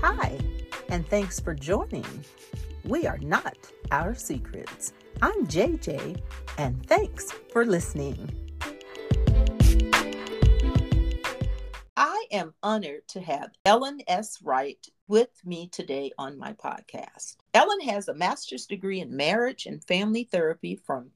Hi, and thanks for joining. We are not our secrets. I'm JJ, and thanks for listening. Am honored to have Ellen S. Wright with me today on my podcast. Ellen has a master's degree in marriage and family therapy from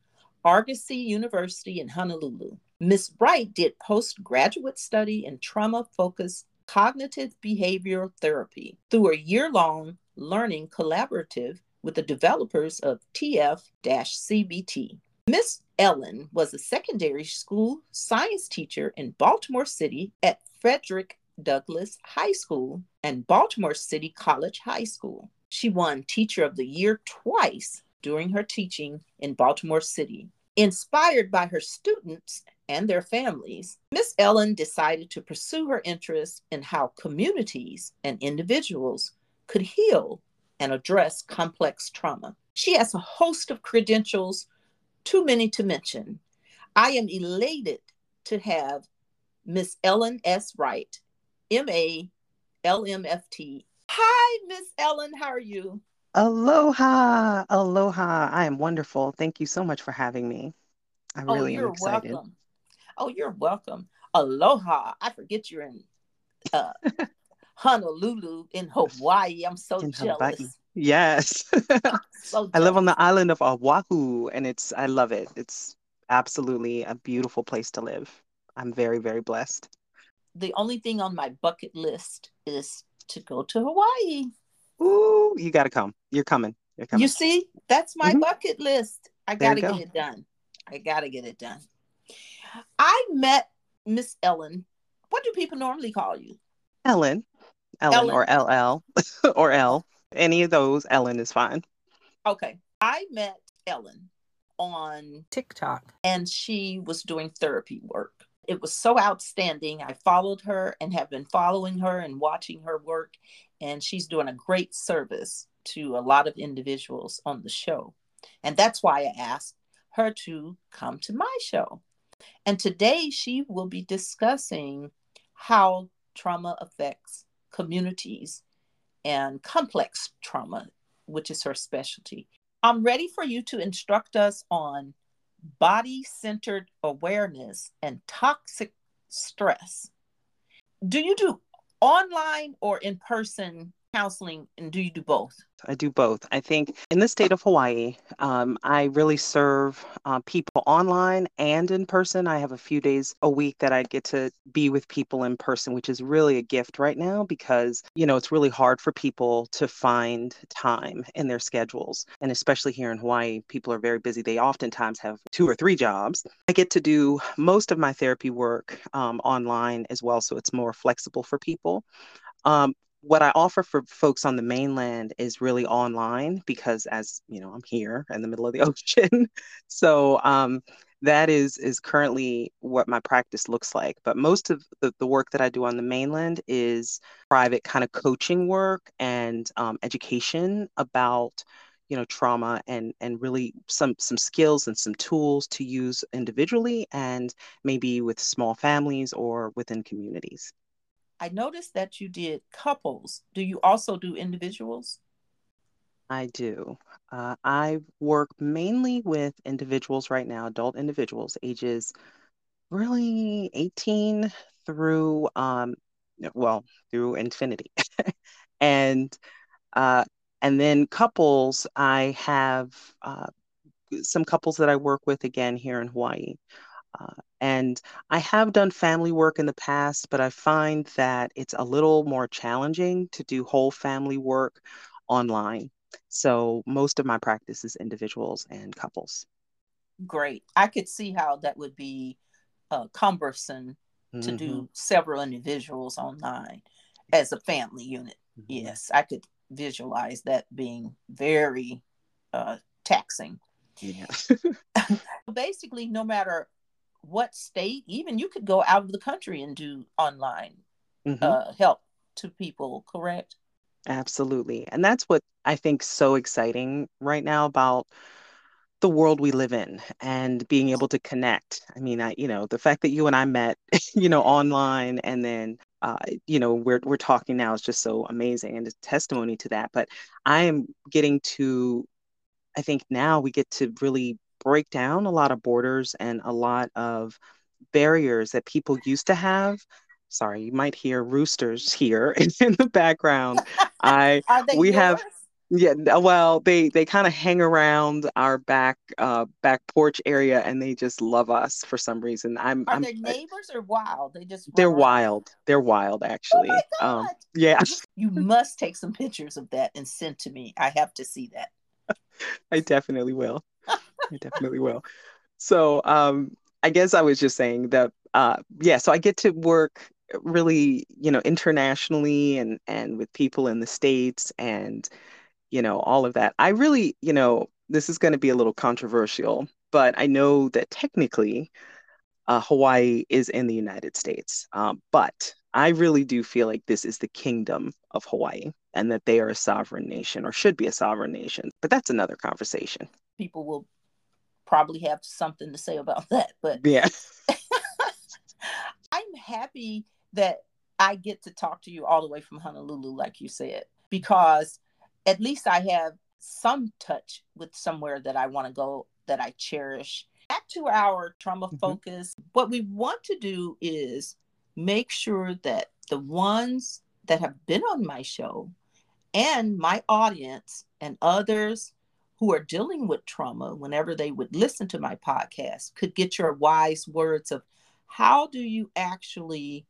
Argosy University in Honolulu. Ms. Wright did postgraduate study in trauma focused cognitive behavioral therapy through a year long learning collaborative with the developers of TF CBT. Miss Ellen was a secondary school science teacher in Baltimore City at Frederick Douglass High School and Baltimore City College High School. She won Teacher of the Year twice during her teaching in Baltimore City. Inspired by her students and their families, Miss Ellen decided to pursue her interest in how communities and individuals could heal and address complex trauma. She has a host of credentials, too many to mention. I am elated to have Miss Ellen S. Wright, MA, LMFT. Hi, Miss Ellen, how are you? Aloha, aloha. I am wonderful. Thank you so much for having me. I Oh, really am excited. welcome. Oh, you're welcome. Aloha. I forget you're in uh, Honolulu in Hawaii. I'm so In Hawaii. jealous. Yes. So I live on the island of Oahu and it's I love it. It's absolutely a beautiful place to live. I'm very, very blessed. The only thing on my bucket list is to go to Hawaii. Ooh, you gotta come. You're coming. You're coming. You see, that's my Mhm. bucket list. I got to go. get it done. I got to get it done. I met Miss Ellen. What do people normally call you? Ellen. Ellen or Ellen. LL or L. Any of those, Ellen is fine. Okay. I met Ellen on TikTok. and she was doing therapy work. It was so outstanding. I followed her and have been following her and watching her work. And she's doing a great service to a lot of individuals on the show. And that's why I asked her to come to my show. And today she will be discussing how trauma affects communities and complex trauma, which is her specialty. I'm ready for you to instruct us on body centered awareness and toxic stress. Do you do online or in person counseling, and do you do both? I do both. I think in the state of Hawaii, um, I really serve uh, people online and in person. I have a few days a week that I get to be with people in person, which is really a gift right now because, you know, it's really hard for people to find time in their schedules. And especially here in Hawaii, people are very busy. They oftentimes have two or three jobs. I get to do most of my therapy work um, online as well, so it's more flexible for people. Um, what I offer for folks on the mainland is really online because as you know, I'm here in the middle of the ocean. So um, that is is currently what my practice looks like. But most of the, the work that I do on the mainland is private kind of coaching work and um, education about you know trauma and and really some some skills and some tools to use individually and maybe with small families or within communities. I noticed that you did couples. Do you also do individuals? I do. Uh, I work mainly with individuals right now, adult individuals, ages really 18 through, um, well, through infinity. And uh, and then couples, I have uh, some couples that I work with again here in Hawaii. Uh, and I have done family work in the past, but I find that it's a little more challenging to do whole family work online. So most of my practice is individuals and couples. Great. I could see how that would be uh, cumbersome to Mhm, do several individuals online as a family unit. mhm. Yes, I could visualize that being very uh, taxing. Yeah. Basically, no matter what state, even you could go out of the country and do online Mhm. uh, help to people, correct? Absolutely. And that's what I think so exciting right now about the world we live in and being able to connect. I mean, I, you know, the fact that you and I met, you know, online and then uh, you know, we're we're talking now is just so amazing and a testimony to that. But I am getting to, I think now we get to really break down a lot of borders and a lot of barriers that people used to have. Sorry, you might hear roosters here in the background. I we have yeah, well, they they kind of hang around our back uh back porch area and they just love us for some reason. I'm Are I'm they neighbors or wild? They just they're run wild. They're wild Oh actually. my Um yeah, You must take some pictures of that and send to me. I have to see that. I definitely will. I definitely will. So um I guess I was just saying that uh yeah, so I get to work really, you know, internationally and and with people in the States and you know, all of that. I really, you know, this is going to be a little controversial, but I know that technically uh, Hawaii is in the United States. Um, but I really do feel like this is the kingdom of Hawaii and that they are a sovereign nation or should be a sovereign nation. But that's another conversation. People will probably have something to say about that, but Yeah. I'm happy that I get to talk to you all the way from Honolulu, like you said, because at least I have some touch with somewhere that I want to go that I cherish. Back to our trauma Mhm. focus, what we want to do is make sure that the ones that have been on my show and my audience and others who are dealing with trauma, whenever they would listen to my podcast, could get your wise words of how do you actually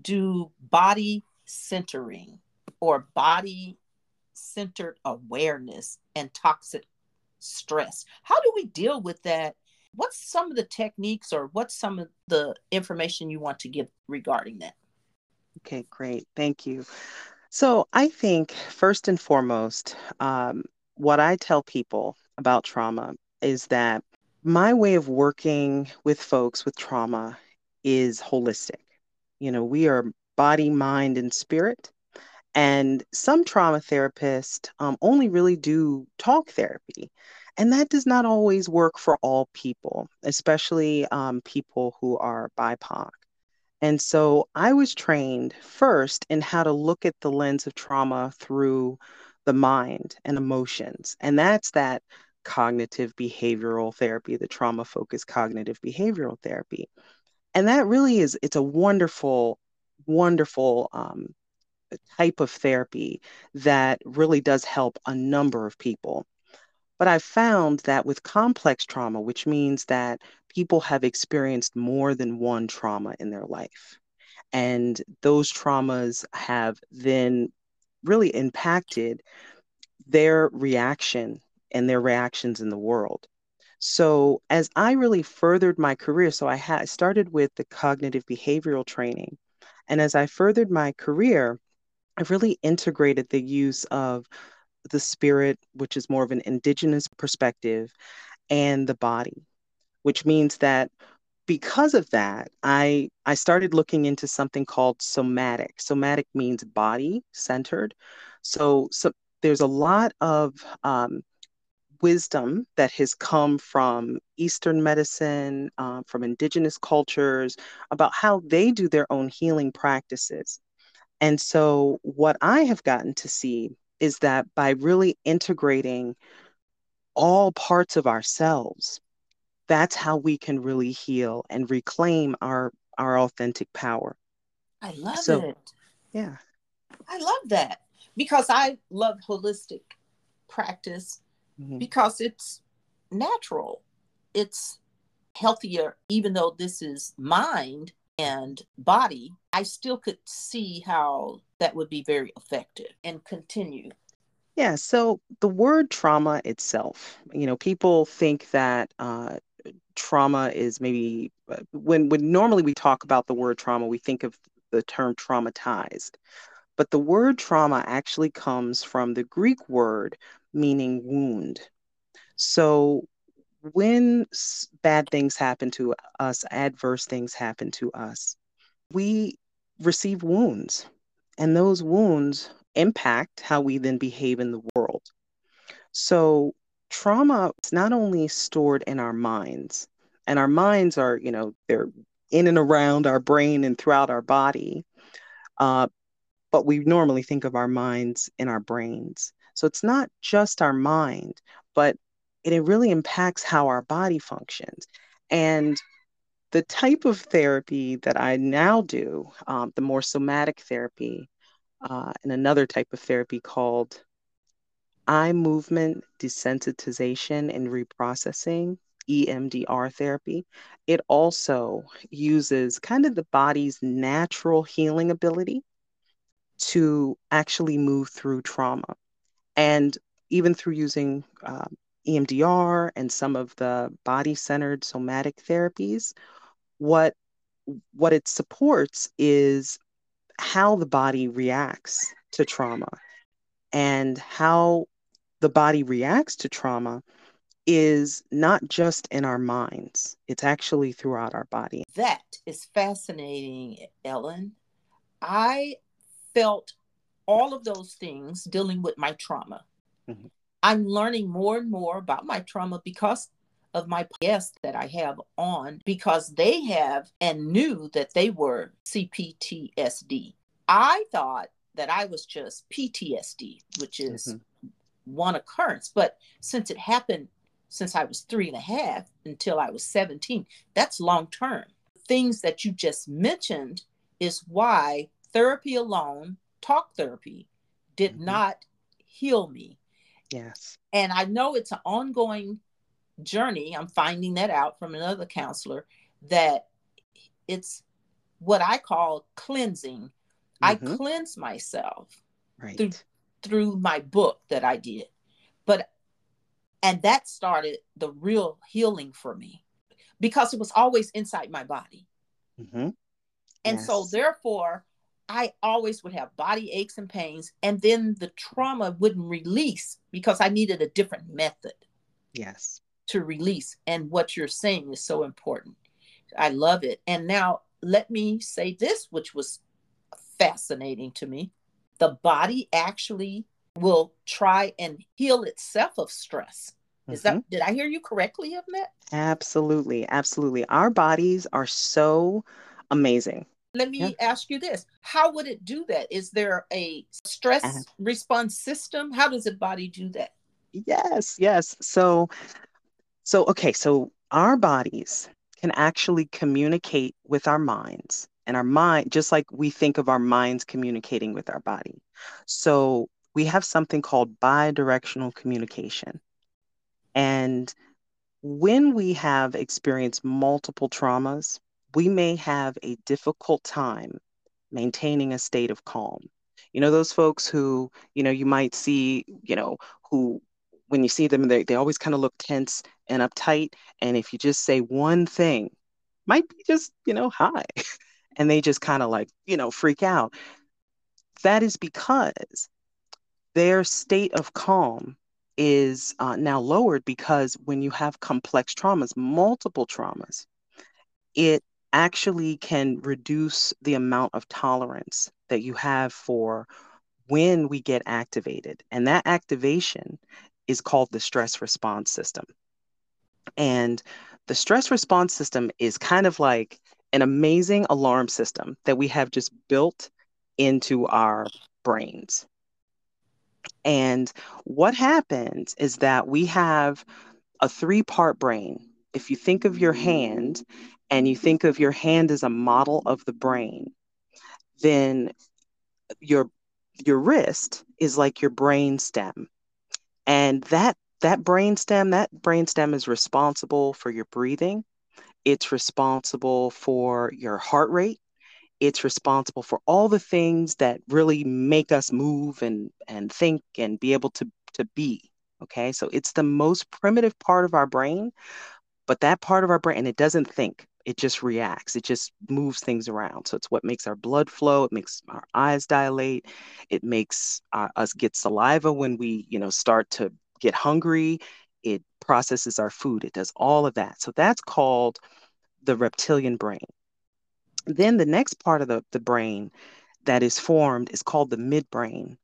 do body centering or body centered awareness and toxic stress? How do we deal with that? What's some of the techniques or what's some of the information you want to give regarding that? Okay, great. Thank you. So I think first and foremost, um, what I tell people about trauma is that my way of working with folks with trauma is holistic. You know, we are body, mind, and spirit. And some trauma therapists um, only really do talk therapy. And that does not always work for all people, especially um, people who are BIPOC. And so I was trained first in how to look at the lens of trauma through the mind and emotions. And that's that cognitive behavioral therapy, the trauma focused cognitive behavioral therapy. And that really is, it's a wonderful, wonderful um, type of therapy that really does help a number of people. But I found that with complex trauma, which means that people have experienced more than one trauma in their life, and those traumas have then really impacted their reaction and their reactions in the world. So, as I really furthered my career, so I had started with the cognitive behavioral training. And as I furthered my career, I really integrated the use of the spirit, which is more of an indigenous perspective, and the body, which means that because of that, I I started looking into something called somatic. Somatic means body centered. So, so there's a lot of um, wisdom that has come from Eastern medicine, uh, from indigenous cultures about how they do their own healing practices. And so, what I have gotten to see is that by really integrating all parts of ourselves, that's how we can really heal and reclaim our our authentic power. I love So- it. Yeah. I love that because I love holistic practice Mhm. because it's natural. It's healthier, even though this is mind and body. I still could see how that would be very effective and continue. Yeah, so the word trauma itself, you know, people think that uh, trauma is maybe uh, when when normally we talk about the word trauma, we think of the term traumatized. But the word trauma actually comes from the Greek word meaning wound. So when bad things happen to us, adverse things happen to us, we receive wounds, and those wounds impact how we then behave in the world. So, trauma is not only stored in our minds, and our minds are, you know, they're in and around our brain and throughout our body, uh, but we normally think of our minds in our brains. So, it's not just our mind, but it, really impacts how our body functions. And the type of therapy that I now do, um, the more somatic therapy, uh, and another type of therapy called eye movement desensitization and reprocessing, EMDR therapy. It also uses kind of the body's natural healing ability to actually move through trauma. And even through using uh, EMDR and some of the body centered somatic therapies, what what it supports is how the body reacts to trauma and how the body reacts to trauma is not just in our minds, it's actually throughout our body. That is fascinating, Ellen. I felt all of those things dealing with my trauma. Mm-hmm. I'm learning more and more about my trauma because of my guests that I have on because they have and knew that they were CPTSD. I thought that I was just PTSD, which is mm-hmm. One occurrence. But since it happened since I was three and a half until I was 17, that's long term. Things that you just mentioned is why therapy alone, talk therapy, did mm-hmm. not heal me. Yes. And I know it's an ongoing journey, I'm finding that out from another counselor that it's what I call cleansing. Mm-hmm. I cleanse myself right. through through my book that I did. But and that started the real healing for me because it was always inside my body. Mm-hmm. And yes. so therefore I always would have body aches and pains, and then the trauma wouldn't release because I needed a different method. Yes to release. And what you're saying is so important. I love it. And now let me say this, which was fascinating to me. The body actually will try and heal itself of stress. Is mm-hmm. that did I hear you correctly of that? Absolutely, absolutely. Our bodies are so amazing. Let me yeah. ask you this. How would it do that? Is there a stress uh-huh. response system? How does the body do that? Yes, yes. So so, okay, so our bodies can actually communicate with our minds, and our mind, just like we think of our minds communicating with our body. So, we have something called bidirectional communication. And when we have experienced multiple traumas, we may have a difficult time maintaining a state of calm. You know, those folks who, you know, you might see, you know, who when you see them, they, they always kind of look tense and uptight. And if you just say one thing, might be just, you know, hi, and they just kind of like, you know, freak out. That is because their state of calm is uh, now lowered because when you have complex traumas, multiple traumas, it actually can reduce the amount of tolerance that you have for when we get activated. And that activation is called the stress response system. And the stress response system is kind of like an amazing alarm system that we have just built into our brains. And what happens is that we have a three part brain. If you think of your hand and you think of your hand as a model of the brain, then your your wrist is like your brain stem and that that brainstem, that brainstem is responsible for your breathing. It's responsible for your heart rate. It's responsible for all the things that really make us move and and think and be able to to be. Okay? So it's the most primitive part of our brain, but that part of our brain and it doesn't think it just reacts it just moves things around so it's what makes our blood flow it makes our eyes dilate it makes uh, us get saliva when we you know start to get hungry processes our food, it does all of that. So that's called the reptilian brain. Then the next part of the, the brain that is formed is called the midbrain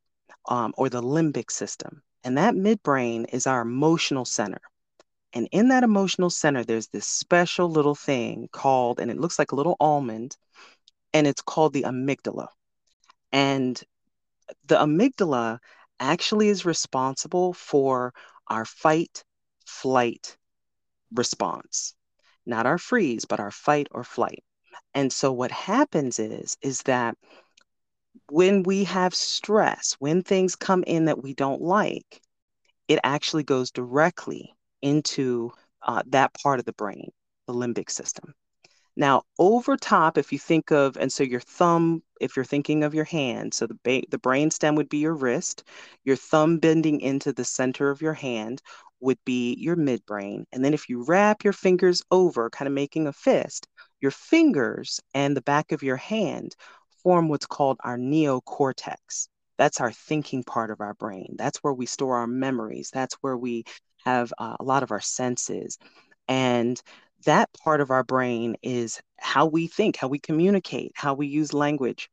um, or the limbic system. And that midbrain is our emotional center. And in that emotional center, there's this special little thing called, and it looks like a little almond, and it's called the amygdala. And the amygdala actually is responsible for our fight, flight response. Not our freeze, but our fight or flight. And so what happens is is that when we have stress, when things come in that we don't like, it actually goes directly into uh, that part of the brain, the limbic system. Now, over top, if you think of, and so your thumb, if you're thinking of your hand, so the, ba- the brain stem would be your wrist, your thumb bending into the center of your hand would be your midbrain. And then if you wrap your fingers over, kind of making a fist, your fingers and the back of your hand form what's called our neocortex. That's our thinking part of our brain. That's where we store our memories. That's where we have uh, a lot of our senses. And that part of our brain is how we think, how we communicate, how we use language.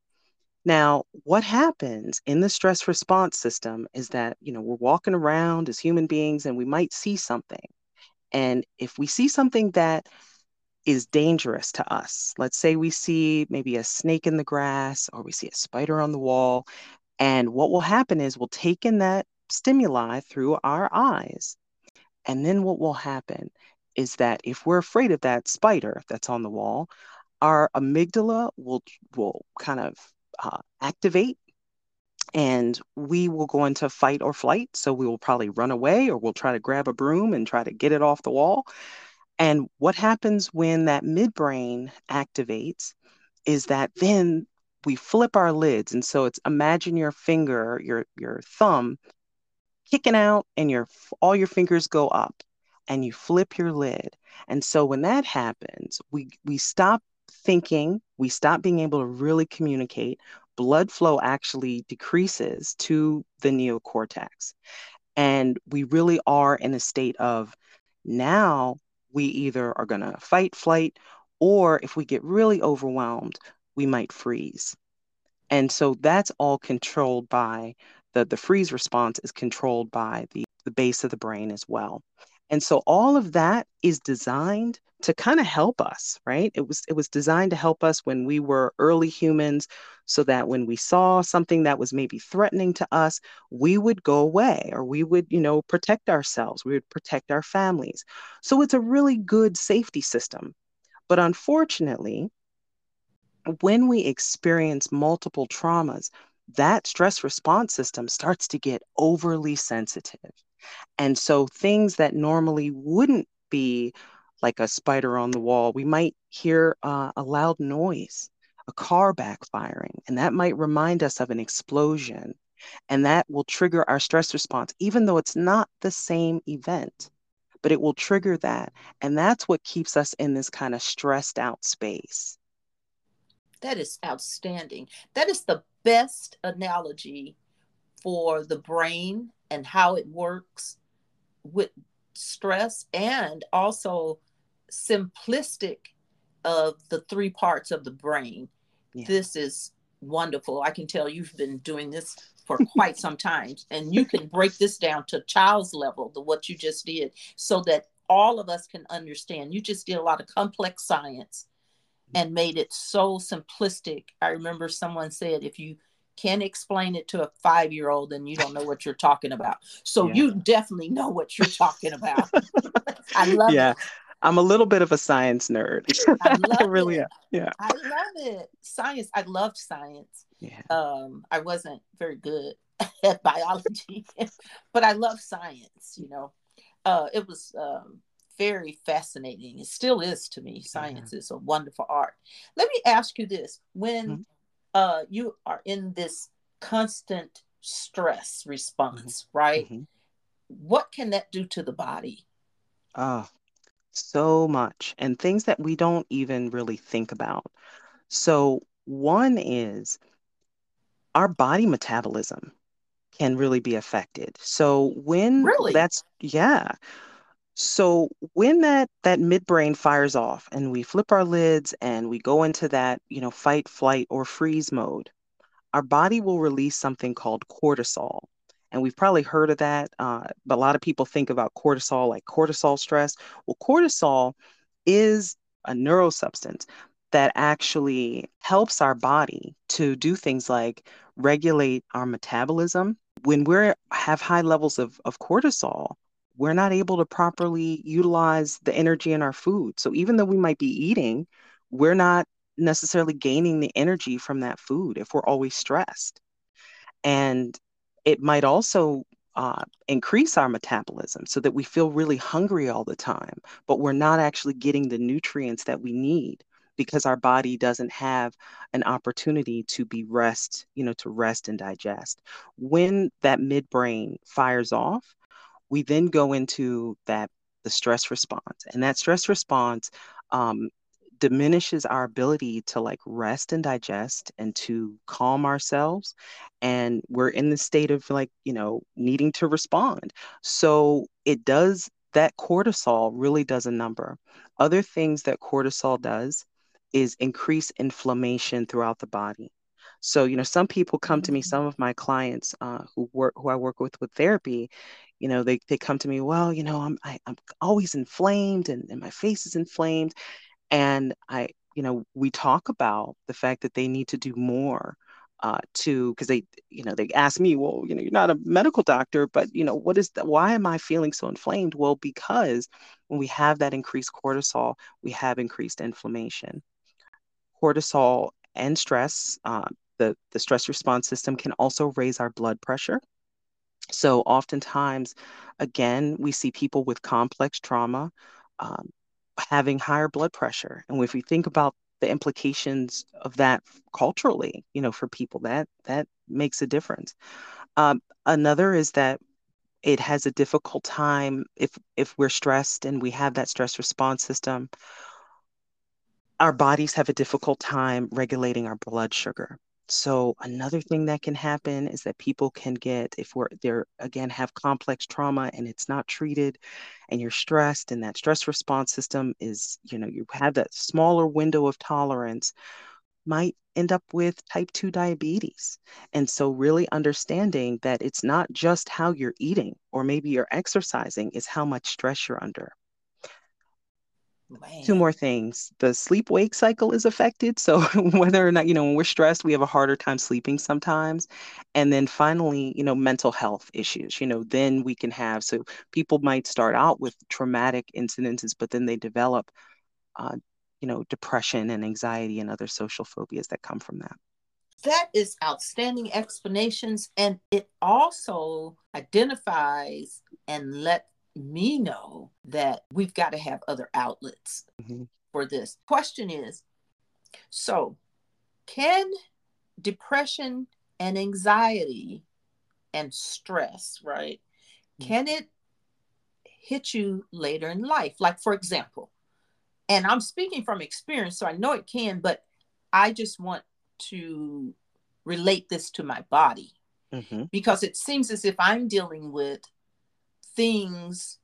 Now, what happens in the stress response system is that, you know, we're walking around as human beings and we might see something. And if we see something that is dangerous to us, let's say we see maybe a snake in the grass or we see a spider on the wall, and what will happen is we'll take in that stimuli through our eyes. And then what will happen is that if we're afraid of that spider that's on the wall, our amygdala will will kind of uh, activate and we will go into fight or flight. So we will probably run away or we'll try to grab a broom and try to get it off the wall. And what happens when that midbrain activates is that then we flip our lids. And so it's imagine your finger, your your thumb kicking out and your all your fingers go up and you flip your lid. And so when that happens, we we stop thinking, we stop being able to really communicate. Blood flow actually decreases to the neocortex. And we really are in a state of now we either are going to fight, flight, or if we get really overwhelmed, we might freeze. And so that's all controlled by the, the freeze response is controlled by the, the base of the brain as well. And so all of that is designed to kind of help us, right? It was it was designed to help us when we were early humans so that when we saw something that was maybe threatening to us, we would go away or we would, you know, protect ourselves, we would protect our families. So it's a really good safety system. But unfortunately, when we experience multiple traumas, that stress response system starts to get overly sensitive. And so things that normally wouldn't be like a spider on the wall, we might hear uh, a loud noise, a car backfiring, and that might remind us of an explosion. And that will trigger our stress response, even though it's not the same event, but it will trigger that. And that's what keeps us in this kind of stressed out space. That is outstanding. That is the best analogy for the brain and how it works with stress and also simplistic of the three parts of the brain. Yeah. This is wonderful. I can tell you've been doing this for quite some time and you can break this down to child's level the what you just did so that all of us can understand. You just did a lot of complex science and made it so simplistic. I remember someone said if you can explain it to a five year old and you don't know what you're talking about. So yeah. you definitely know what you're talking about. I love yeah. it. I'm a little bit of a science nerd. I love really it. Am. Yeah. I love it. Science. I loved science. Yeah. Um, I wasn't very good at biology, but I love science, you know. Uh, it was um, very fascinating. It still is to me. Science yeah. is a wonderful art. Let me ask you this. When mm-hmm uh, you are in this constant stress response, mm-hmm. right? Mm-hmm. What can that do to the body? Ah, so much, and things that we don't even really think about. So, one is our body metabolism can really be affected. So, when really that's, yeah. So when that that midbrain fires off and we flip our lids and we go into that, you know, fight, flight, or freeze mode, our body will release something called cortisol. And we've probably heard of that, uh, but a lot of people think about cortisol like cortisol stress. Well, cortisol is a neurosubstance that actually helps our body to do things like regulate our metabolism. When we have high levels of, of cortisol, we're not able to properly utilize the energy in our food. So even though we might be eating, we're not necessarily gaining the energy from that food if we're always stressed. And it might also uh, increase our metabolism so that we feel really hungry all the time, but we're not actually getting the nutrients that we need because our body doesn't have an opportunity to be rest, you know, to rest and digest. When that midbrain fires off, we then go into that the stress response and that stress response um, diminishes our ability to like rest and digest and to calm ourselves and we're in the state of like you know needing to respond. So it does that cortisol really does a number. Other things that cortisol does is increase inflammation throughout the body. So you know some people come to me some mm-hmm. of my clients uh, who work who i work with with therapy you know they, they come to me well you know i'm I, am i am always inflamed and, and my face is inflamed. And i you know we talk about the fact that they need to do more uh, to because they you know they ask me well you know you're not a medical doctor but you know what is that why am i feeling so inflamed? Well because when we have that increased cortisol we have increased inflammation. Cortisol and stress uh, the, the stress response system can also raise our blood pressure so, oftentimes, again, we see people with complex trauma um, having higher blood pressure. And if we think about the implications of that culturally, you know, for people, that that makes a difference. Um, another is that it has a difficult time if if we're stressed and we have that stress response system. Our bodies have a difficult time regulating our blood sugar. So another thing that can happen is that people can get if we're they're again have complex trauma and it's not treated and you're stressed and that stress response system is, you know, you have that smaller window of tolerance might end up with type 2 diabetes. And so really understanding that it's not just how you're eating or maybe you're exercising, is how much stress you're under. Man. Two more things. The sleep wake cycle is affected. So, whether or not, you know, when we're stressed, we have a harder time sleeping sometimes. And then finally, you know, mental health issues, you know, then we can have, so people might start out with traumatic incidences, but then they develop, uh, you know, depression and anxiety and other social phobias that come from that. That is outstanding explanations. And it also identifies and let me know that we've got to have other outlets mm-hmm. for this. Question is so, can depression and anxiety and stress, right? Mm-hmm. Can it hit you later in life? Like, for example, and I'm speaking from experience, so I know it can, but I just want to relate this to my body mm-hmm. because it seems as if I'm dealing with things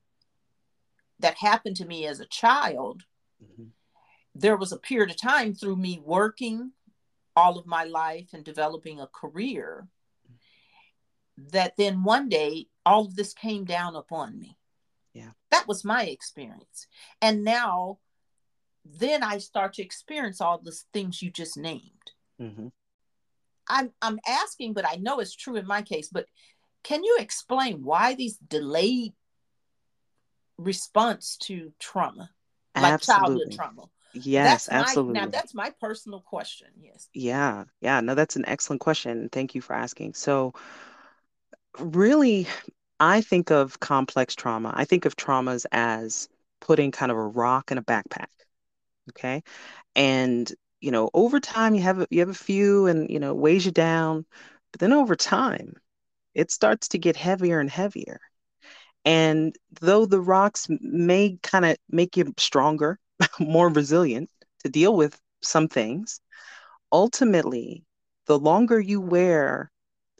that happened to me as a child, mm-hmm. there was a period of time through me working all of my life and developing a career that then one day all of this came down upon me. Yeah. That was my experience. And now then I start to experience all the things you just named. Mm-hmm. I'm I'm asking, but I know it's true in my case. But can you explain why these delayed response to trauma, like childhood trauma? Yes, that's my, absolutely. Now that's my personal question. Yes. Yeah, yeah. No, that's an excellent question. Thank you for asking. So, really, I think of complex trauma. I think of traumas as putting kind of a rock in a backpack. Okay, and you know, over time, you have you have a few, and you know, weighs you down. But then over time, it starts to get heavier and heavier. And though the rocks may kind of make you stronger, more resilient to deal with some things, ultimately, the longer you wear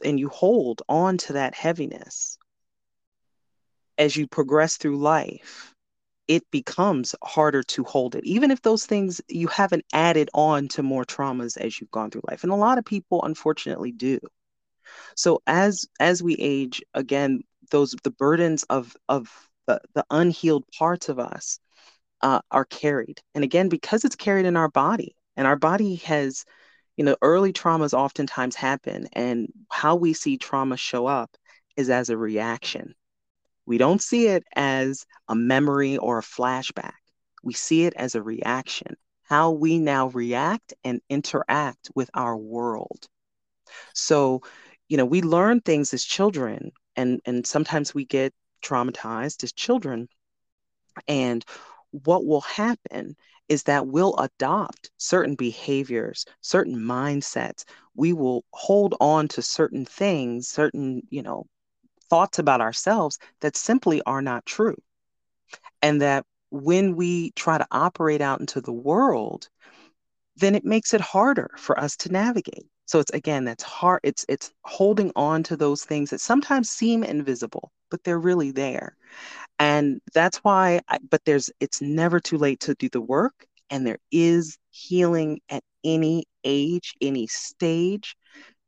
and you hold on to that heaviness as you progress through life, it becomes harder to hold it, even if those things you haven't added on to more traumas as you've gone through life. And a lot of people, unfortunately, do. So as as we age, again, those the burdens of of the, the unhealed parts of us uh, are carried. And again, because it's carried in our body, and our body has, you know, early traumas oftentimes happen, and how we see trauma show up is as a reaction. We don't see it as a memory or a flashback. We see it as a reaction, how we now react and interact with our world. So, you know, we learn things as children, and, and sometimes we get traumatized as children. And what will happen is that we'll adopt certain behaviors, certain mindsets. We will hold on to certain things, certain, you know, thoughts about ourselves that simply are not true. And that when we try to operate out into the world, then it makes it harder for us to navigate. So it's again, that's hard. It's it's holding on to those things that sometimes seem invisible, but they're really there. And that's why, I, but there's, it's never too late to do the work. And there is healing at any age, any stage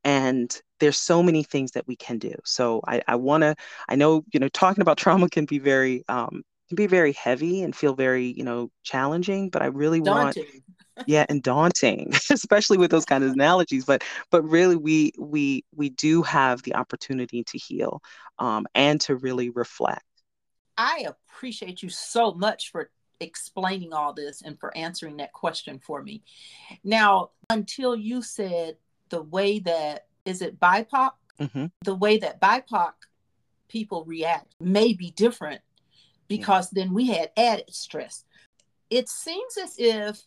and there's so many things that we can do so i, I want to i know you know talking about trauma can be very um, can be very heavy and feel very you know challenging but i really daunting. want yeah and daunting especially with those kind of analogies but but really we we we do have the opportunity to heal um, and to really reflect i appreciate you so much for explaining all this and for answering that question for me now until you said the way that is it BIPOC? Mm-hmm. The way that BIPOC people react may be different because yeah. then we had added stress. It seems as if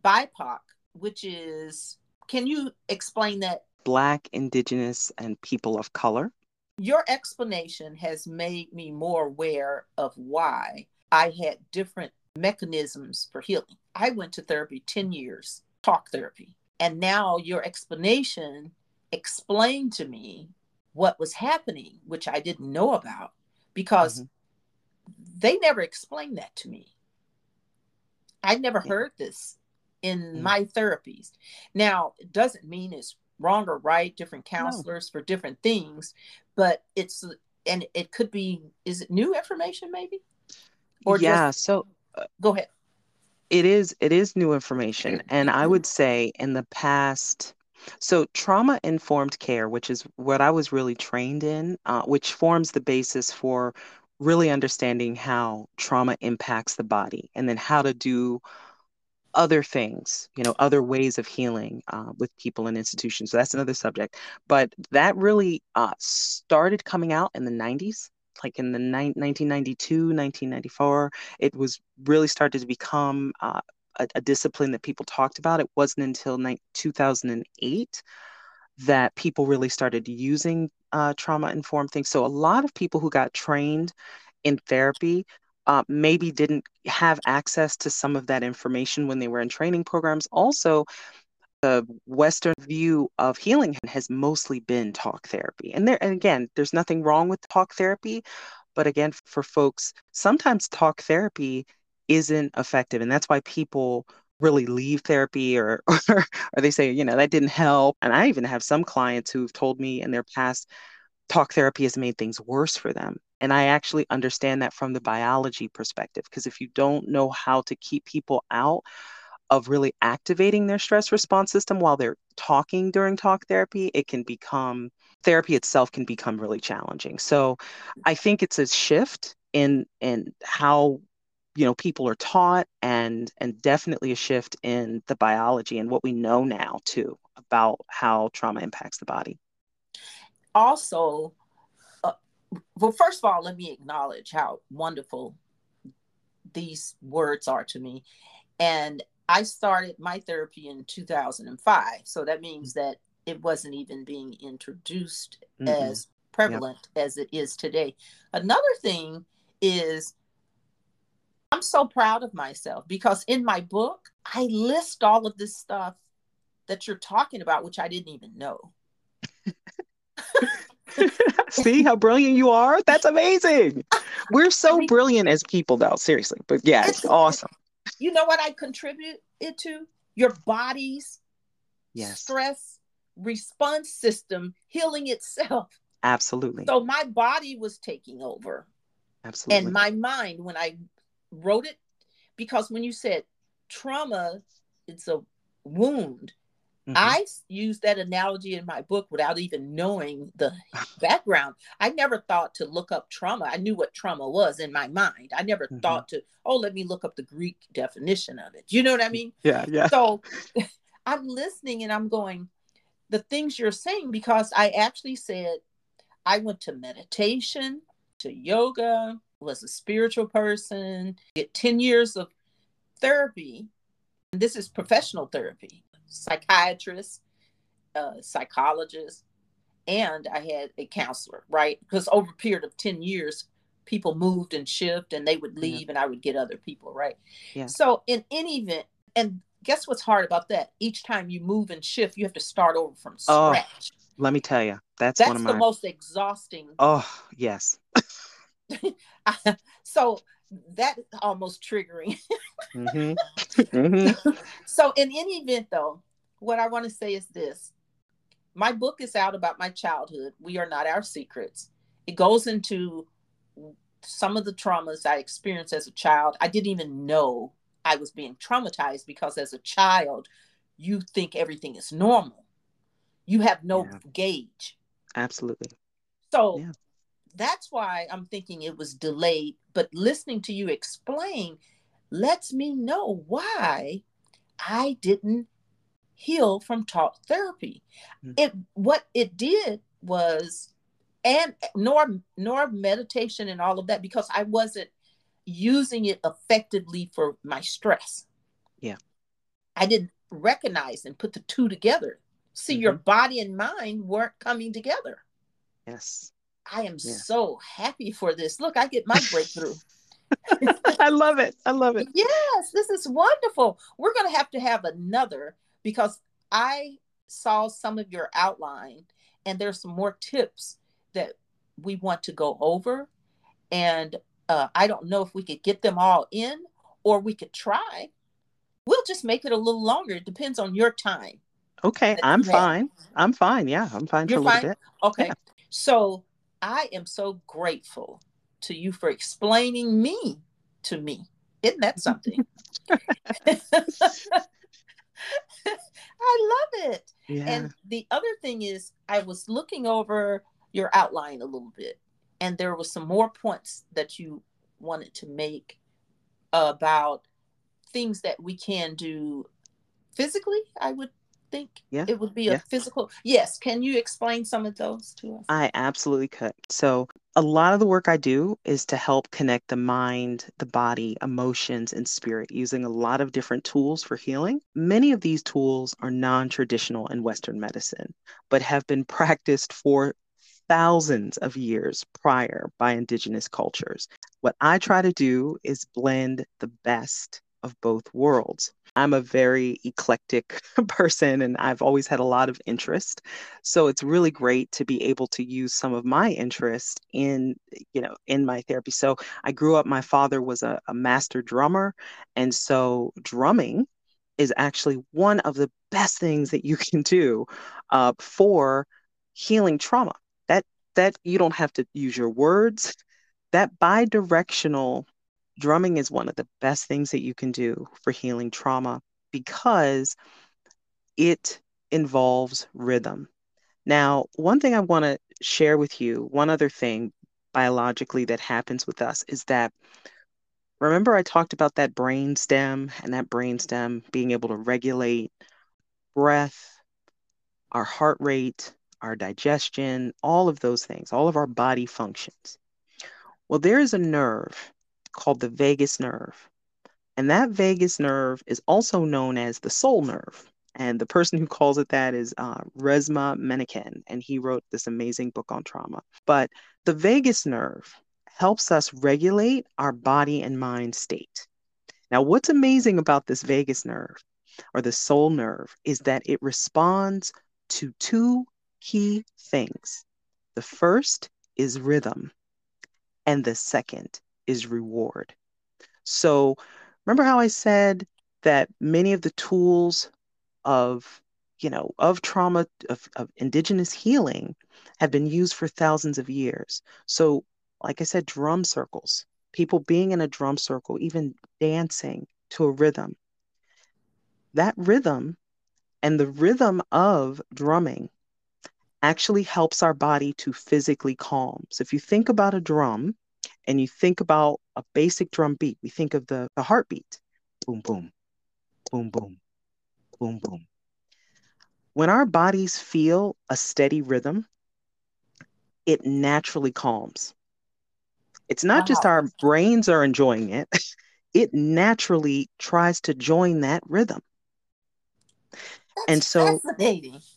BIPOC, which is, can you explain that? Black, Indigenous, and people of color. Your explanation has made me more aware of why I had different mechanisms for healing. I went to therapy 10 years, talk therapy. And now your explanation explained to me what was happening, which I didn't know about because mm-hmm. they never explained that to me. I never yeah. heard this in mm-hmm. my therapies. Now, it doesn't mean it's wrong or right, different counselors no. for different things, but it's, and it could be, is it new information maybe? Or yeah, just, so uh, go ahead it is it is new information and i would say in the past so trauma informed care which is what i was really trained in uh, which forms the basis for really understanding how trauma impacts the body and then how to do other things you know other ways of healing uh, with people and institutions so that's another subject but that really uh, started coming out in the 90s like in the ni- 1992, 1994, it was really started to become uh, a, a, discipline that people talked about. It wasn't until ni- 2008 that people really started using uh, trauma informed things. So a lot of people who got trained in therapy uh, maybe didn't have access to some of that information when they were in training programs. Also, the Western view of healing has mostly been talk therapy. And there, and again, there's nothing wrong with talk therapy, but again, for folks, sometimes talk therapy isn't effective, and that's why people really leave therapy or, or or they say, you know, that didn't help. And I even have some clients who've told me in their past talk therapy has made things worse for them. And I actually understand that from the biology perspective because if you don't know how to keep people out of really activating their stress response system while they're talking during talk therapy, it can become therapy itself can become really challenging. So I think it's a shift in in how you know people are taught and and definitely a shift in the biology and what we know now too about how trauma impacts the body also uh, well first of all let me acknowledge how wonderful these words are to me and I started my therapy in 2005. So that means that it wasn't even being introduced mm-hmm. as prevalent yep. as it is today. Another thing is I'm so proud of myself because in my book, I list all of this stuff that you're talking about, which I didn't even know. See how brilliant you are? That's amazing. We're so mean- brilliant as people, though, seriously. But yeah, it's It's- awesome. You know what I contribute it to? Your body's Yes, stress response system healing itself. absolutely. So my body was taking over Absolutely. and my mind when I wrote it, because when you said trauma, it's a wound. Mhm. I used that analogy in my book without even knowing the background. I never thought to look up trauma. I knew what trauma was in my mind. I never Mhm. thought to, oh, let me look up the Greek definition of it. You know what I mean? yeah, yeah. So I'm listening and I'm going, the things you're saying, because I actually said I went to meditation, to yoga, was a spiritual person, get 10 years of therapy. And this is professional therapy, psychiatrist, uh, psychologist, and I had a counselor, right? Because over a period of 10 years, people moved and shift and they would Yeah. leave and I would get other people, right? Yeah. So in any event, and guess what's hard about that? Each time you move and shift, you have to start over from Oh, scratch. Let me tell you, that's, That's one of the my. most exhausting. Oh, yes. so that almost triggering. hmm hmm so in any event though, what I want to say is this. My book is out about my childhood. We are not our secrets. It goes into some of the traumas I experienced as a child. I didn't even know I was being traumatized because as a child, you think everything is normal. You have no Yeah. gauge. Absolutely. So Yeah. That's why I'm thinking it was delayed. But listening to you explain lets me know why I didn't heal from talk therapy. Mm. It what it did was and nor nor meditation and all of that because I wasn't using it effectively for my stress. Yeah. I didn't recognize and put the two together. See, your Mm-hmm. body and mind weren't coming together. Yes. I am Yeah. so happy for this. Look, I get my breakthrough. I love it. I love it. yes, this is wonderful. We're going to have to have another because I saw some of your outline and there's some more tips that we want to go over. And uh, I don't know if we could get them all in or we could try. We'll just make it a little longer. It depends on your time. Okay, I'm fine. I'm fine. Yeah, I'm fine for You're a little fine? bit. Okay. Yeah. So I am so grateful to you for explaining me to me. Isn't that something? I love it. Yeah. And the other thing is, I was looking over your outline a little bit, and there was some more points that you wanted to make about things that we can do physically. I would think Yeah, it would be a yeah. physical. Yes. Can you explain some of those to us? I absolutely could. So, a lot of the work I do is to help connect the mind, the body, emotions, and spirit using a lot of different tools for healing. Many of these tools are non traditional in Western medicine, but have been practiced for thousands of years prior by indigenous cultures. What I try to do is blend the best of both worlds. I'm a very eclectic person and I've always had a lot of interest. So it's really great to be able to use some of my interest in, you know, in my therapy. So I grew up, my father was a, a master drummer. And so drumming is actually one of the best things that you can do uh, for healing trauma. That that you don't have to use your words. That bi-directional drumming is one of the best things that you can do for healing trauma because it involves rhythm. Now, one thing I want to share with you, one other thing biologically that happens with us is that remember I talked about that brain stem and that brain stem being able to regulate breath, our heart rate, our digestion, all of those things, all of our body functions. Well, there is a nerve called the vagus nerve. And that vagus nerve is also known as the soul nerve. And the person who calls it that is uh, Resmaa Menakem, and he wrote this amazing book on trauma. But the vagus nerve helps us regulate our body and mind state. Now, what's amazing about this vagus nerve or the soul nerve is that it responds to two key things The first is rhythm, and the second is reward. So, remember how I said that many of the tools of you know of trauma of, of indigenous healing have been used for thousands of years. So like i said drum circles people being in a drum circle even dancing to a rhythm. That rhythm and the rhythm of drumming actually helps our body to physically calm. So if you think about a drum and you think about a basic drum beat we think of the, the heartbeat boom boom boom boom boom boom when our bodies feel a steady rhythm, it naturally calms. It's not just our brains are enjoying it, it naturally tries to join that rhythm. That's and so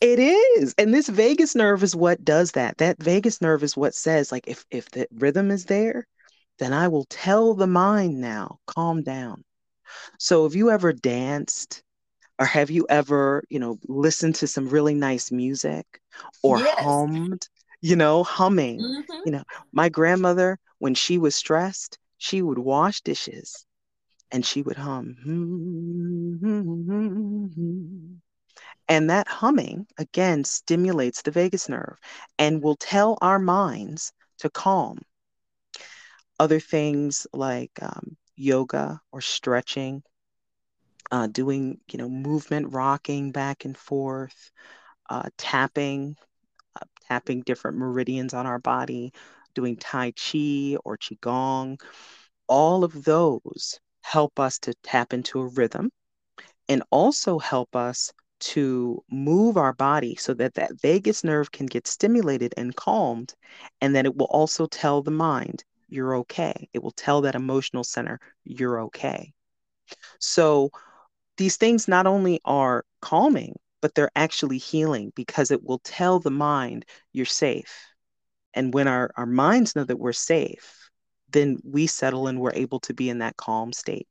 it is. And this vagus nerve is what does that. That vagus nerve is what says like if if the rhythm is there, then I will tell the mind now, calm down. So if you ever danced or have you ever, you know, listened to some really nice music or Yes. hummed, you know, humming? Mhm. You know, my grandmother, when she was stressed, she would wash dishes and she would hum. And that humming, again, stimulates the vagus nerve and will tell our minds to calm. Other things like um, yoga or stretching uh, doing, you know, movement, rocking back and forth, uh, tapping, uh, tapping different meridians on our body, doing Tai Chi or Qigong. All of those help us to tap into a rhythm and also help us to move our body so that that vagus nerve can get stimulated and calmed and then it will also tell the mind you're okay it will tell that emotional center you're okay so these things not only are calming, but they're actually healing because it will tell the mind you're safe. And when our, our minds know that we're safe, then we settle and we're able to be in that calm state.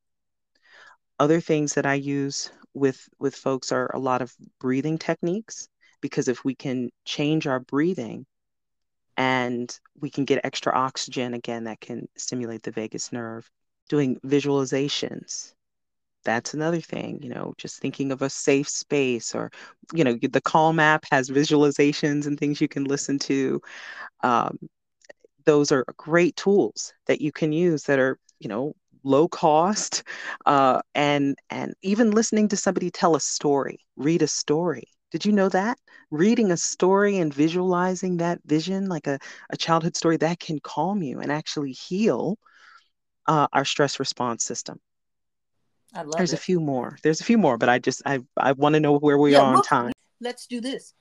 Other things that I use with with folks are a lot of breathing techniques because if we can change our breathing and we can get extra oxygen again that can stimulate the vagus nerve. Doing visualizations that's another thing you know just thinking of a safe space or you know the calm app has visualizations and things you can listen to. Um, those are great tools that you can use that are you know low cost uh, and and even listening to somebody tell a story read a story did you know that reading a story and visualizing that vision like a, a childhood story that can calm you and actually heal uh, our stress response system I love there's it. a few more. There's a few more, but I just I I want to know where we Yeah, are on well, time. Let's do this.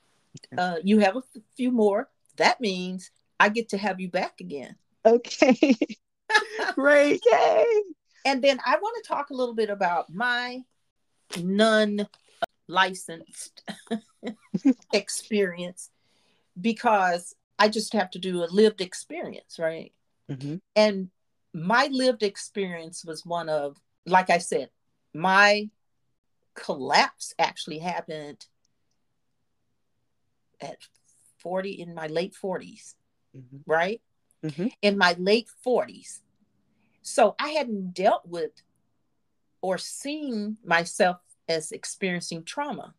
Okay. Uh, you have a f- few more. That means I get to have you back again. Okay. Great. Yay. And then I want to talk a little bit about my non licensed experience because I just have to do a lived experience, right? Mhm. And my lived experience was one of, like I said, my collapse actually happened at 40 in my late 40s, Mhm. right? Mhm. In my late 40s. So I hadn't dealt with or seen myself as experiencing trauma.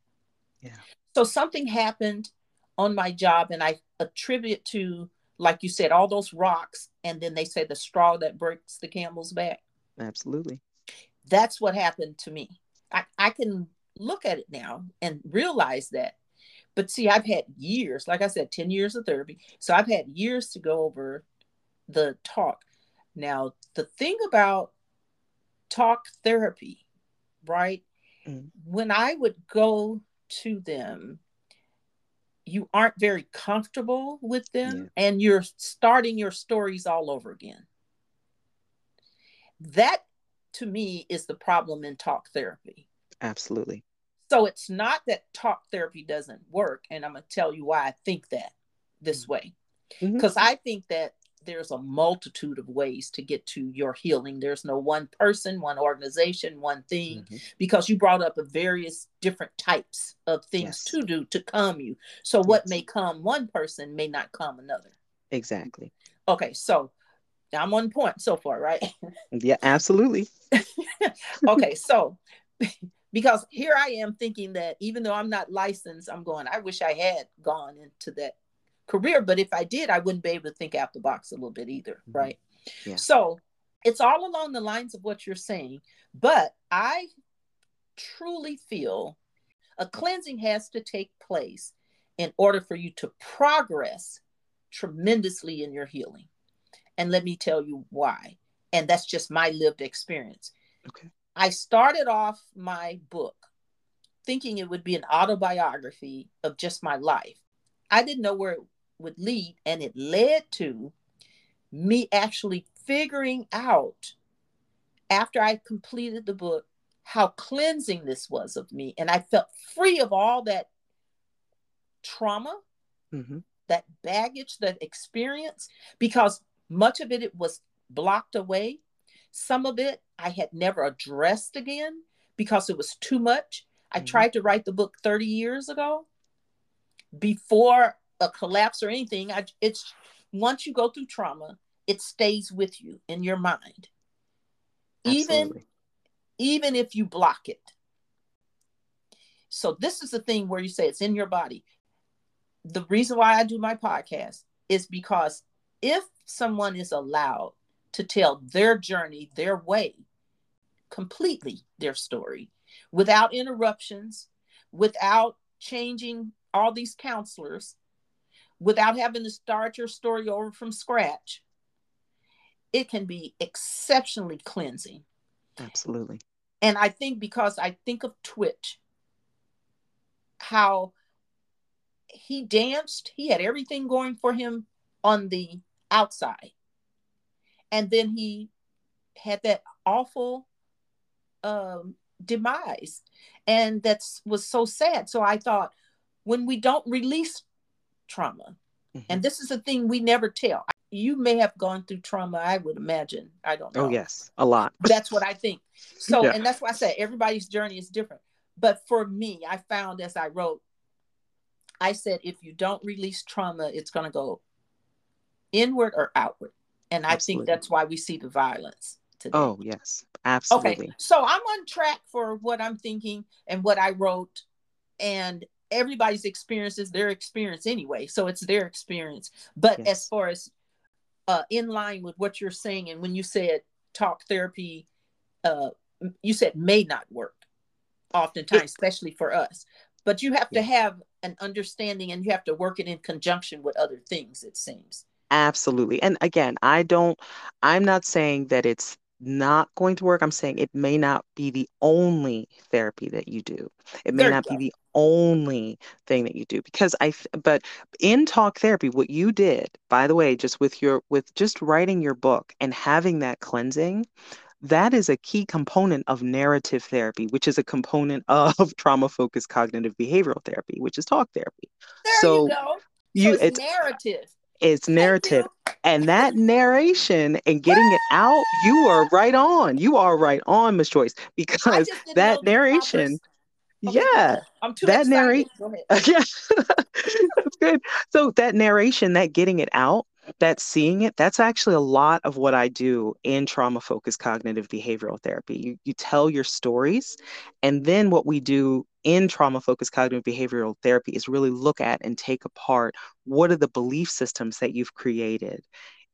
Yeah. So something happened on my job, and I attribute to, like you said, all those rocks, and then they say the straw that breaks the camel's back. Absolutely. That's what happened to me. I, I can look at it now and realize that. But see, I've had years, like I said, 10 years of therapy. So I've had years to go over the talk. Now, the thing about talk therapy, right? Mm. When I would go to them, you aren't very comfortable with them Yeah. and you're starting your stories all over again. That to me is the problem in talk therapy. Absolutely. So it's not that talk therapy doesn't work. And I'm going to tell you why I think that this way. Mhm. Because I think that there's a multitude of ways to get to your healing. There's no one person, one organization, one thing, mm-hmm. because you brought up a various different types of things yes. to do to calm you. So what may calm one person may not calm another. Exactly. Okay, so I'm on point so far, right? yeah, absolutely. okay, so because here I am thinking that even though I'm not licensed, I'm going, I wish I had gone into that career. But if I did, I wouldn't be able to think out the box a little bit either. Mm-hmm. Right. Yeah. So it's all along the lines of what you're saying. But I truly feel a cleansing has to take place in order for you to progress tremendously in your healing. And let me tell you why. And that's just my lived experience. Okay. I started off my book thinking it would be an autobiography of just my life. I didn't know where it would lead, and it led to me actually figuring out after I completed the book how cleansing this was of me. And I felt free of all that trauma, mm-hmm. that baggage, that experience, because much of it, it was blocked away. Some of it I had never addressed again because it was too much. I mm-hmm. tried to write the book 30 years ago before a collapse or anything. I, it's once you go through trauma, it stays with you in your mind. Absolutely. Even even if you block it. So this is the thing where you say it's in your body. The reason why I do my podcast is because if someone is allowed to tell their journey their way, completely their story, without interruptions, without changing all these counselors, without having to start your story over from scratch, it can be exceptionally cleansing. Absolutely. And I think because I think of Twitch, how he danced, he had everything going for him on the outside. And then he had that awful um, demise. And that was so sad. So I thought, when we don't release trauma, mm-hmm. and this is a thing we never tell. You may have gone through trauma, I would imagine. I don't oh, know. Oh, yes, a lot. That's what I think. So, yeah. and that's why I said everybody's journey is different. But for me, I found as I wrote, I said, if you don't release trauma, it's going to go inward or outward. And I Absolutely. think that's why we see the violence today. Oh, yes, absolutely. Okay, so I'm on track for what I'm thinking and what I wrote. And everybody's experience is their experience anyway. So it's their experience. But yes. as far as uh, in line with what you're saying, and when you said talk therapy, uh, you said may not work oftentimes, it, especially for us. But you have yeah. to have an understanding and you have to work it in conjunction with other things, it seems. Absolutely. And again, I don't, I'm not saying that it's not going to work. I'm saying it may not be the only therapy that you do. It may not be the only thing that you do because I but in talk therapy what you did by the way just with your with just writing your book and having that cleansing that is a key component of narrative therapy, which is a component of trauma focused cognitive behavioral therapy, which is talk therapy. There so you go. You, so it's, it's narrative. It's narrative. And that narration and getting it out, you are right on. You are right on, Miss Joyce, because that narration. Okay, yeah, I'm too that narration. yeah, that's good. So that narration, that getting it out, that seeing it, that's actually a lot of what I do in trauma focused cognitive behavioral therapy. You, you tell your stories, and then what we do in trauma focused cognitive behavioral therapy is really look at and take apart what are the belief systems that you've created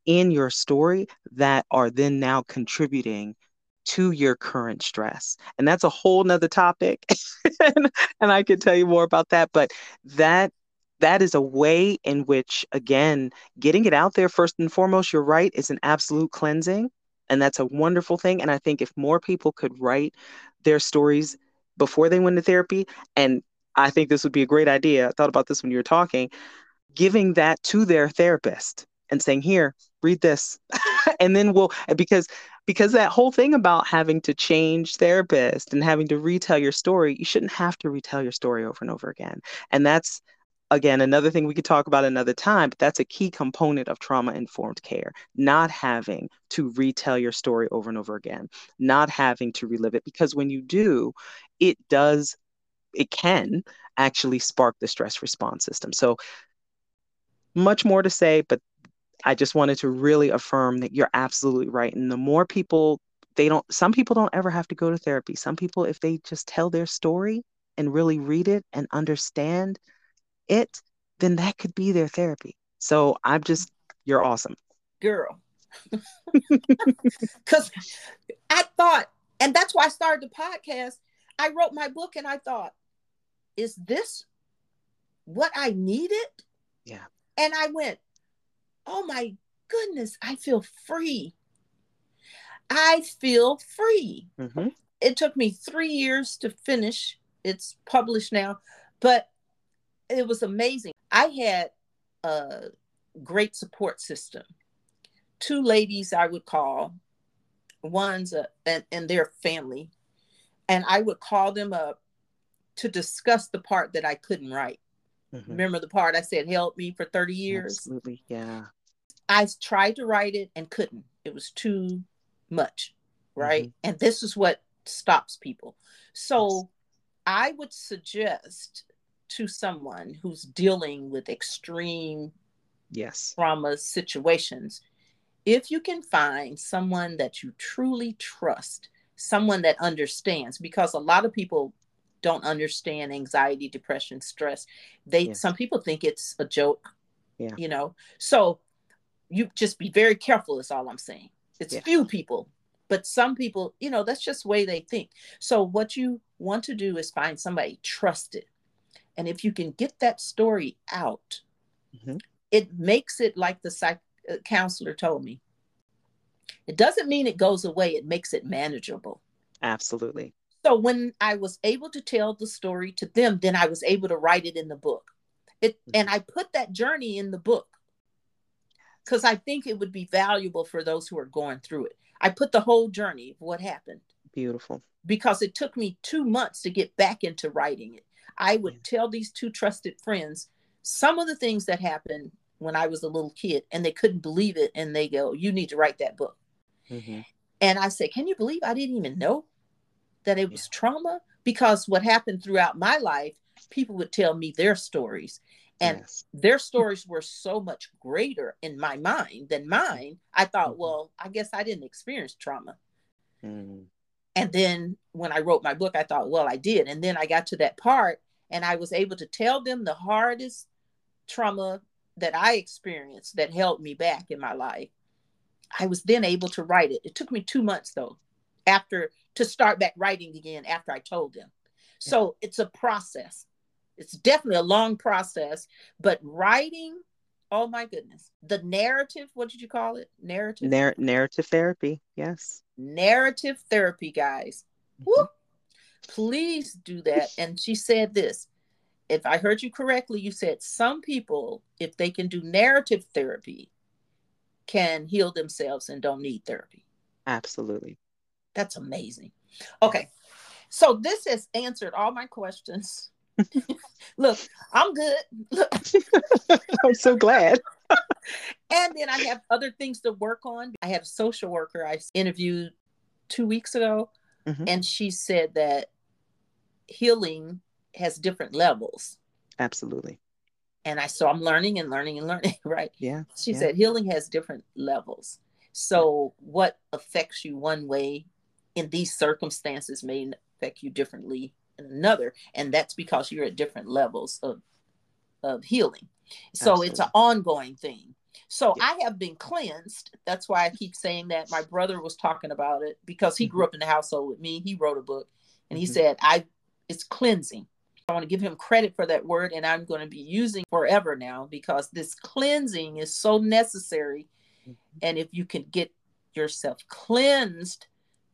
in your story that are then now contributing to your current stress. And that's a whole nother topic. and, and I can tell you more about that. But that that is a way in which, again, getting it out there first and foremost, you're right, is an absolute cleansing. And that's a wonderful thing. And I think if more people could write their stories before they went to therapy. And I think this would be a great idea. I thought about this when you were talking, giving that to their therapist and saying, here, read this. and then we'll because because that whole thing about having to change therapist and having to retell your story, you shouldn't have to retell your story over and over again. And that's again, another thing we could talk about another time, but that's a key component of trauma informed care. Not having to retell your story over and over again, not having to relive it, because when you do, it does, it can actually spark the stress response system. So, much more to say, but I just wanted to really affirm that you're absolutely right. And the more people, they don't, some people don't ever have to go to therapy. Some people, if they just tell their story and really read it and understand it, then that could be their therapy. So I'm just, you're awesome. Girl. Because I thought, and that's why I started the podcast. I wrote my book and I thought, is this what I needed? Yeah. And I went, oh my goodness, I feel free. I feel free. Mm-hmm. It took me three years to finish. It's published now, but it was amazing. I had a great support system. Two ladies I would call, one's a, and, and their family, and I would call them up to discuss the part that I couldn't write. Mm-hmm. Remember the part I said help me for 30 years? Absolutely. Yeah. I tried to write it and couldn't. It was too much, right? Mm-hmm. And this is what stops people. So. I would suggest to someone who's dealing with extreme yes trauma situations if you can find someone that you truly trust someone that understands because a lot of people don't understand anxiety depression stress they yeah. some people think it's a joke yeah you know so you just be very careful is all i'm saying it's yeah. few people but some people you know that's just the way they think so what you want to do is find somebody trusted and if you can get that story out, mm-hmm. it makes it like the psych uh, counselor told me. It doesn't mean it goes away, it makes it manageable. Absolutely. So when I was able to tell the story to them, then I was able to write it in the book. It mm-hmm. and I put that journey in the book because I think it would be valuable for those who are going through it. I put the whole journey of what happened. Beautiful. Because it took me two months to get back into writing it. I would tell these two trusted friends some of the things that happened when I was a little kid, and they couldn't believe it. And they go, You need to write that book. Mm-hmm. And I said, Can you believe I didn't even know that it was trauma? Because what happened throughout my life, people would tell me their stories. And yes. their stories were so much greater in my mind than mine. I thought, mm-hmm. well, I guess I didn't experience trauma. Mm-hmm. And then when I wrote my book, I thought, well, I did. And then I got to that part and I was able to tell them the hardest trauma that I experienced that held me back in my life. I was then able to write it. It took me two months though, after to start back writing again after I told them. So it's a process. It's definitely a long process, but writing, oh my goodness, the narrative, what did you call it? Narrative? Narr- narrative therapy, yes narrative therapy, guys. Mm-hmm. Please do that. And she said this. If I heard you correctly, you said some people, if they can do narrative therapy, can heal themselves and don't need therapy. Absolutely. That's amazing. Okay. So this has answered all my questions. Look, I'm good. Look. I'm so glad. and then I have other things to work on. I have a social worker I interviewed two weeks ago, mm-hmm. and she said that healing has different levels. Absolutely. And I so I'm learning and learning and learning, right? Yeah. She yeah. said healing has different levels. So what affects you one way in these circumstances may affect you differently in another. And that's because you're at different levels of of healing. So Absolutely. it's an ongoing thing. So yeah. I have been cleansed. That's why I keep saying that. My brother was talking about it because he mm-hmm. grew up in the household with me. He wrote a book and he mm-hmm. said, I it's cleansing. I want to give him credit for that word and I'm going to be using forever now because this cleansing is so necessary. Mm-hmm. And if you can get yourself cleansed,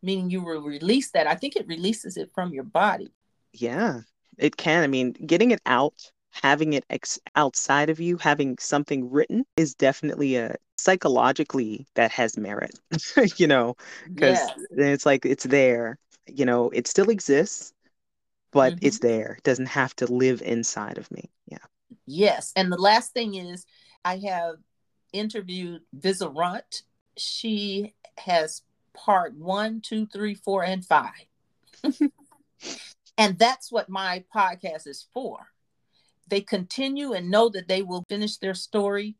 meaning you will release that, I think it releases it from your body. Yeah, it can. I mean, getting it out having it ex- outside of you, having something written is definitely a psychologically that has merit, you know, because it's like it's there, you know, it still exists, but mm-hmm. it's there. It doesn't have to live inside of me. Yeah. Yes. And the last thing is, I have interviewed Visa Runt. She has part one, two, three, four, and five. and that's what my podcast is for. They continue and know that they will finish their story.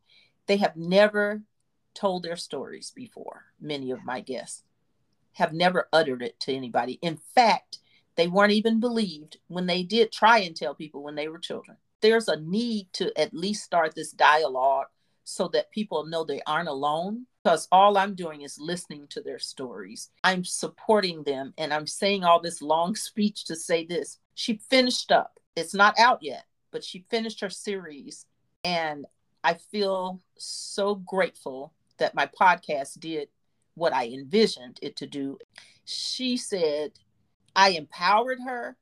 They have never told their stories before, many of my guests have never uttered it to anybody. In fact, they weren't even believed when they did try and tell people when they were children. There's a need to at least start this dialogue so that people know they aren't alone because all I'm doing is listening to their stories. I'm supporting them and I'm saying all this long speech to say this. She finished up. It's not out yet, but she finished her series and I feel so grateful that my podcast did what I envisioned it to do. She said, I empowered her.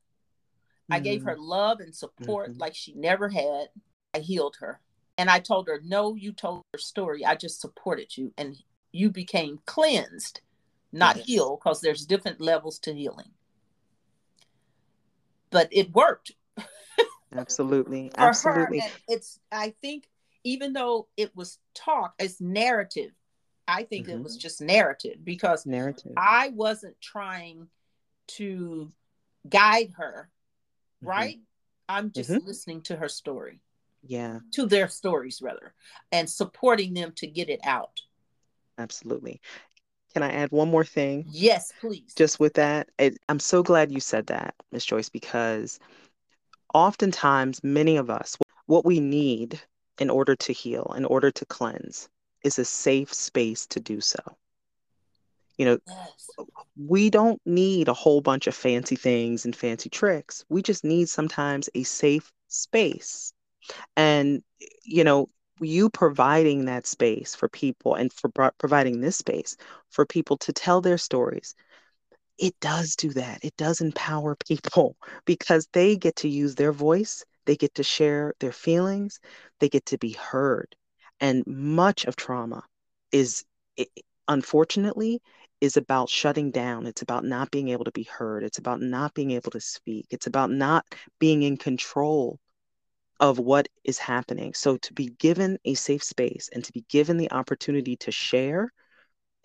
Mm-hmm. I gave her mm-hmm. love and support mm-hmm. like she never had. I healed her. And I told her, No, you told her story. I just supported you. And you became cleansed, not yes. healed, because there's different levels to healing. But it worked. Absolutely. Absolutely. Her, it's I think even though it was talk, it's narrative. I think mm-hmm. it was mm-hmm. just narrative because narrative. I wasn't trying to guide her, mm-hmm. right? I'm just mm-hmm. listening to her story. Yeah. To their stories, rather, and supporting them to get it out. Absolutely. Can I add one more thing? Yes, please. Just with that, it, I'm so glad you said that, Miss Joyce, because oftentimes many of us, what we need in order to heal, in order to cleanse, is a safe space to do so. You know, yes. we don't need a whole bunch of fancy things and fancy tricks. We just need sometimes a safe space. And, you know, you providing that space for people and for pro- providing this space for people to tell their stories, it does do that. It does empower people because they get to use their voice, they get to share their feelings, they get to be heard. And much of trauma is, unfortunately, is about shutting down. It's about not being able to be heard. It's about not being able to speak. It's about not being in control of what is happening. So to be given a safe space and to be given the opportunity to share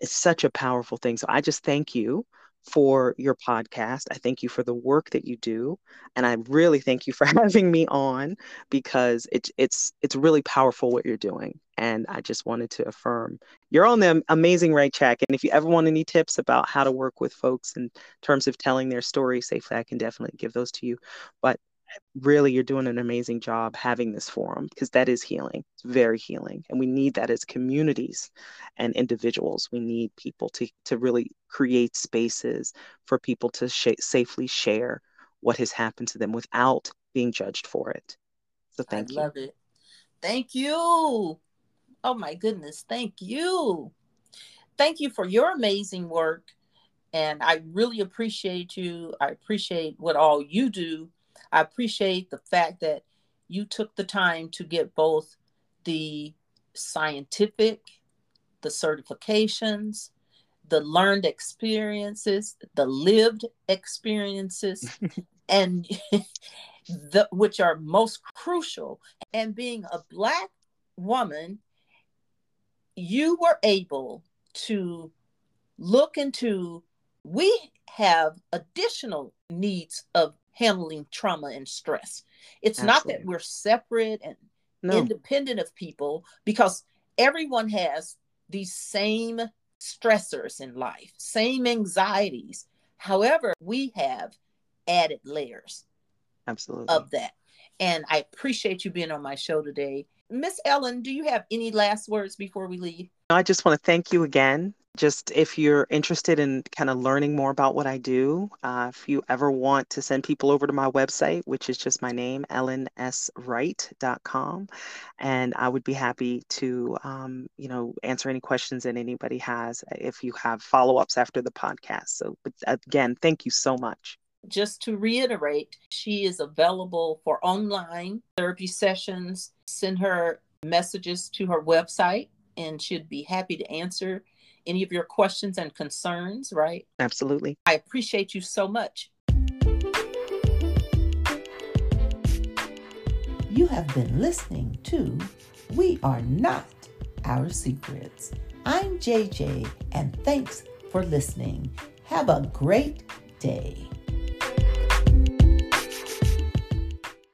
is such a powerful thing. So I just thank you for your podcast. I thank you for the work that you do, and I really thank you for having me on because it's it's it's really powerful what you're doing. And I just wanted to affirm you're on the amazing right track. And if you ever want any tips about how to work with folks in terms of telling their story safely, I can definitely give those to you. But really you're doing an amazing job having this forum because that is healing. It's very healing and we need that as communities and individuals. We need people to to really create spaces for people to sh- safely share what has happened to them without being judged for it. So thank you. I you. love it. Thank you. Oh my goodness thank you. Thank you for your amazing work and i really appreciate you. I appreciate what all you do I appreciate the fact that you took the time to get both the scientific, the certifications, the learned experiences, the lived experiences, and the, which are most crucial. And being a Black woman, you were able to look into, we have additional needs of handling trauma and stress. It's Absolutely. not that we're separate and no. independent of people because everyone has these same stressors in life, same anxieties. However, we have added layers Absolutely. of that. And I appreciate you being on my show today. Miss Ellen, do you have any last words before we leave? I just want to thank you again just if you're interested in kind of learning more about what I do, uh, if you ever want to send people over to my website, which is just my name, ellenswright.com, and I would be happy to, um, you know, answer any questions that anybody has if you have follow ups after the podcast. So, again, thank you so much. Just to reiterate, she is available for online therapy sessions. Send her messages to her website and she'd be happy to answer any of your questions and concerns, right? Absolutely. I appreciate you so much. You have been listening to We Are Not Our Secrets. I'm JJ, and thanks for listening. Have a great day.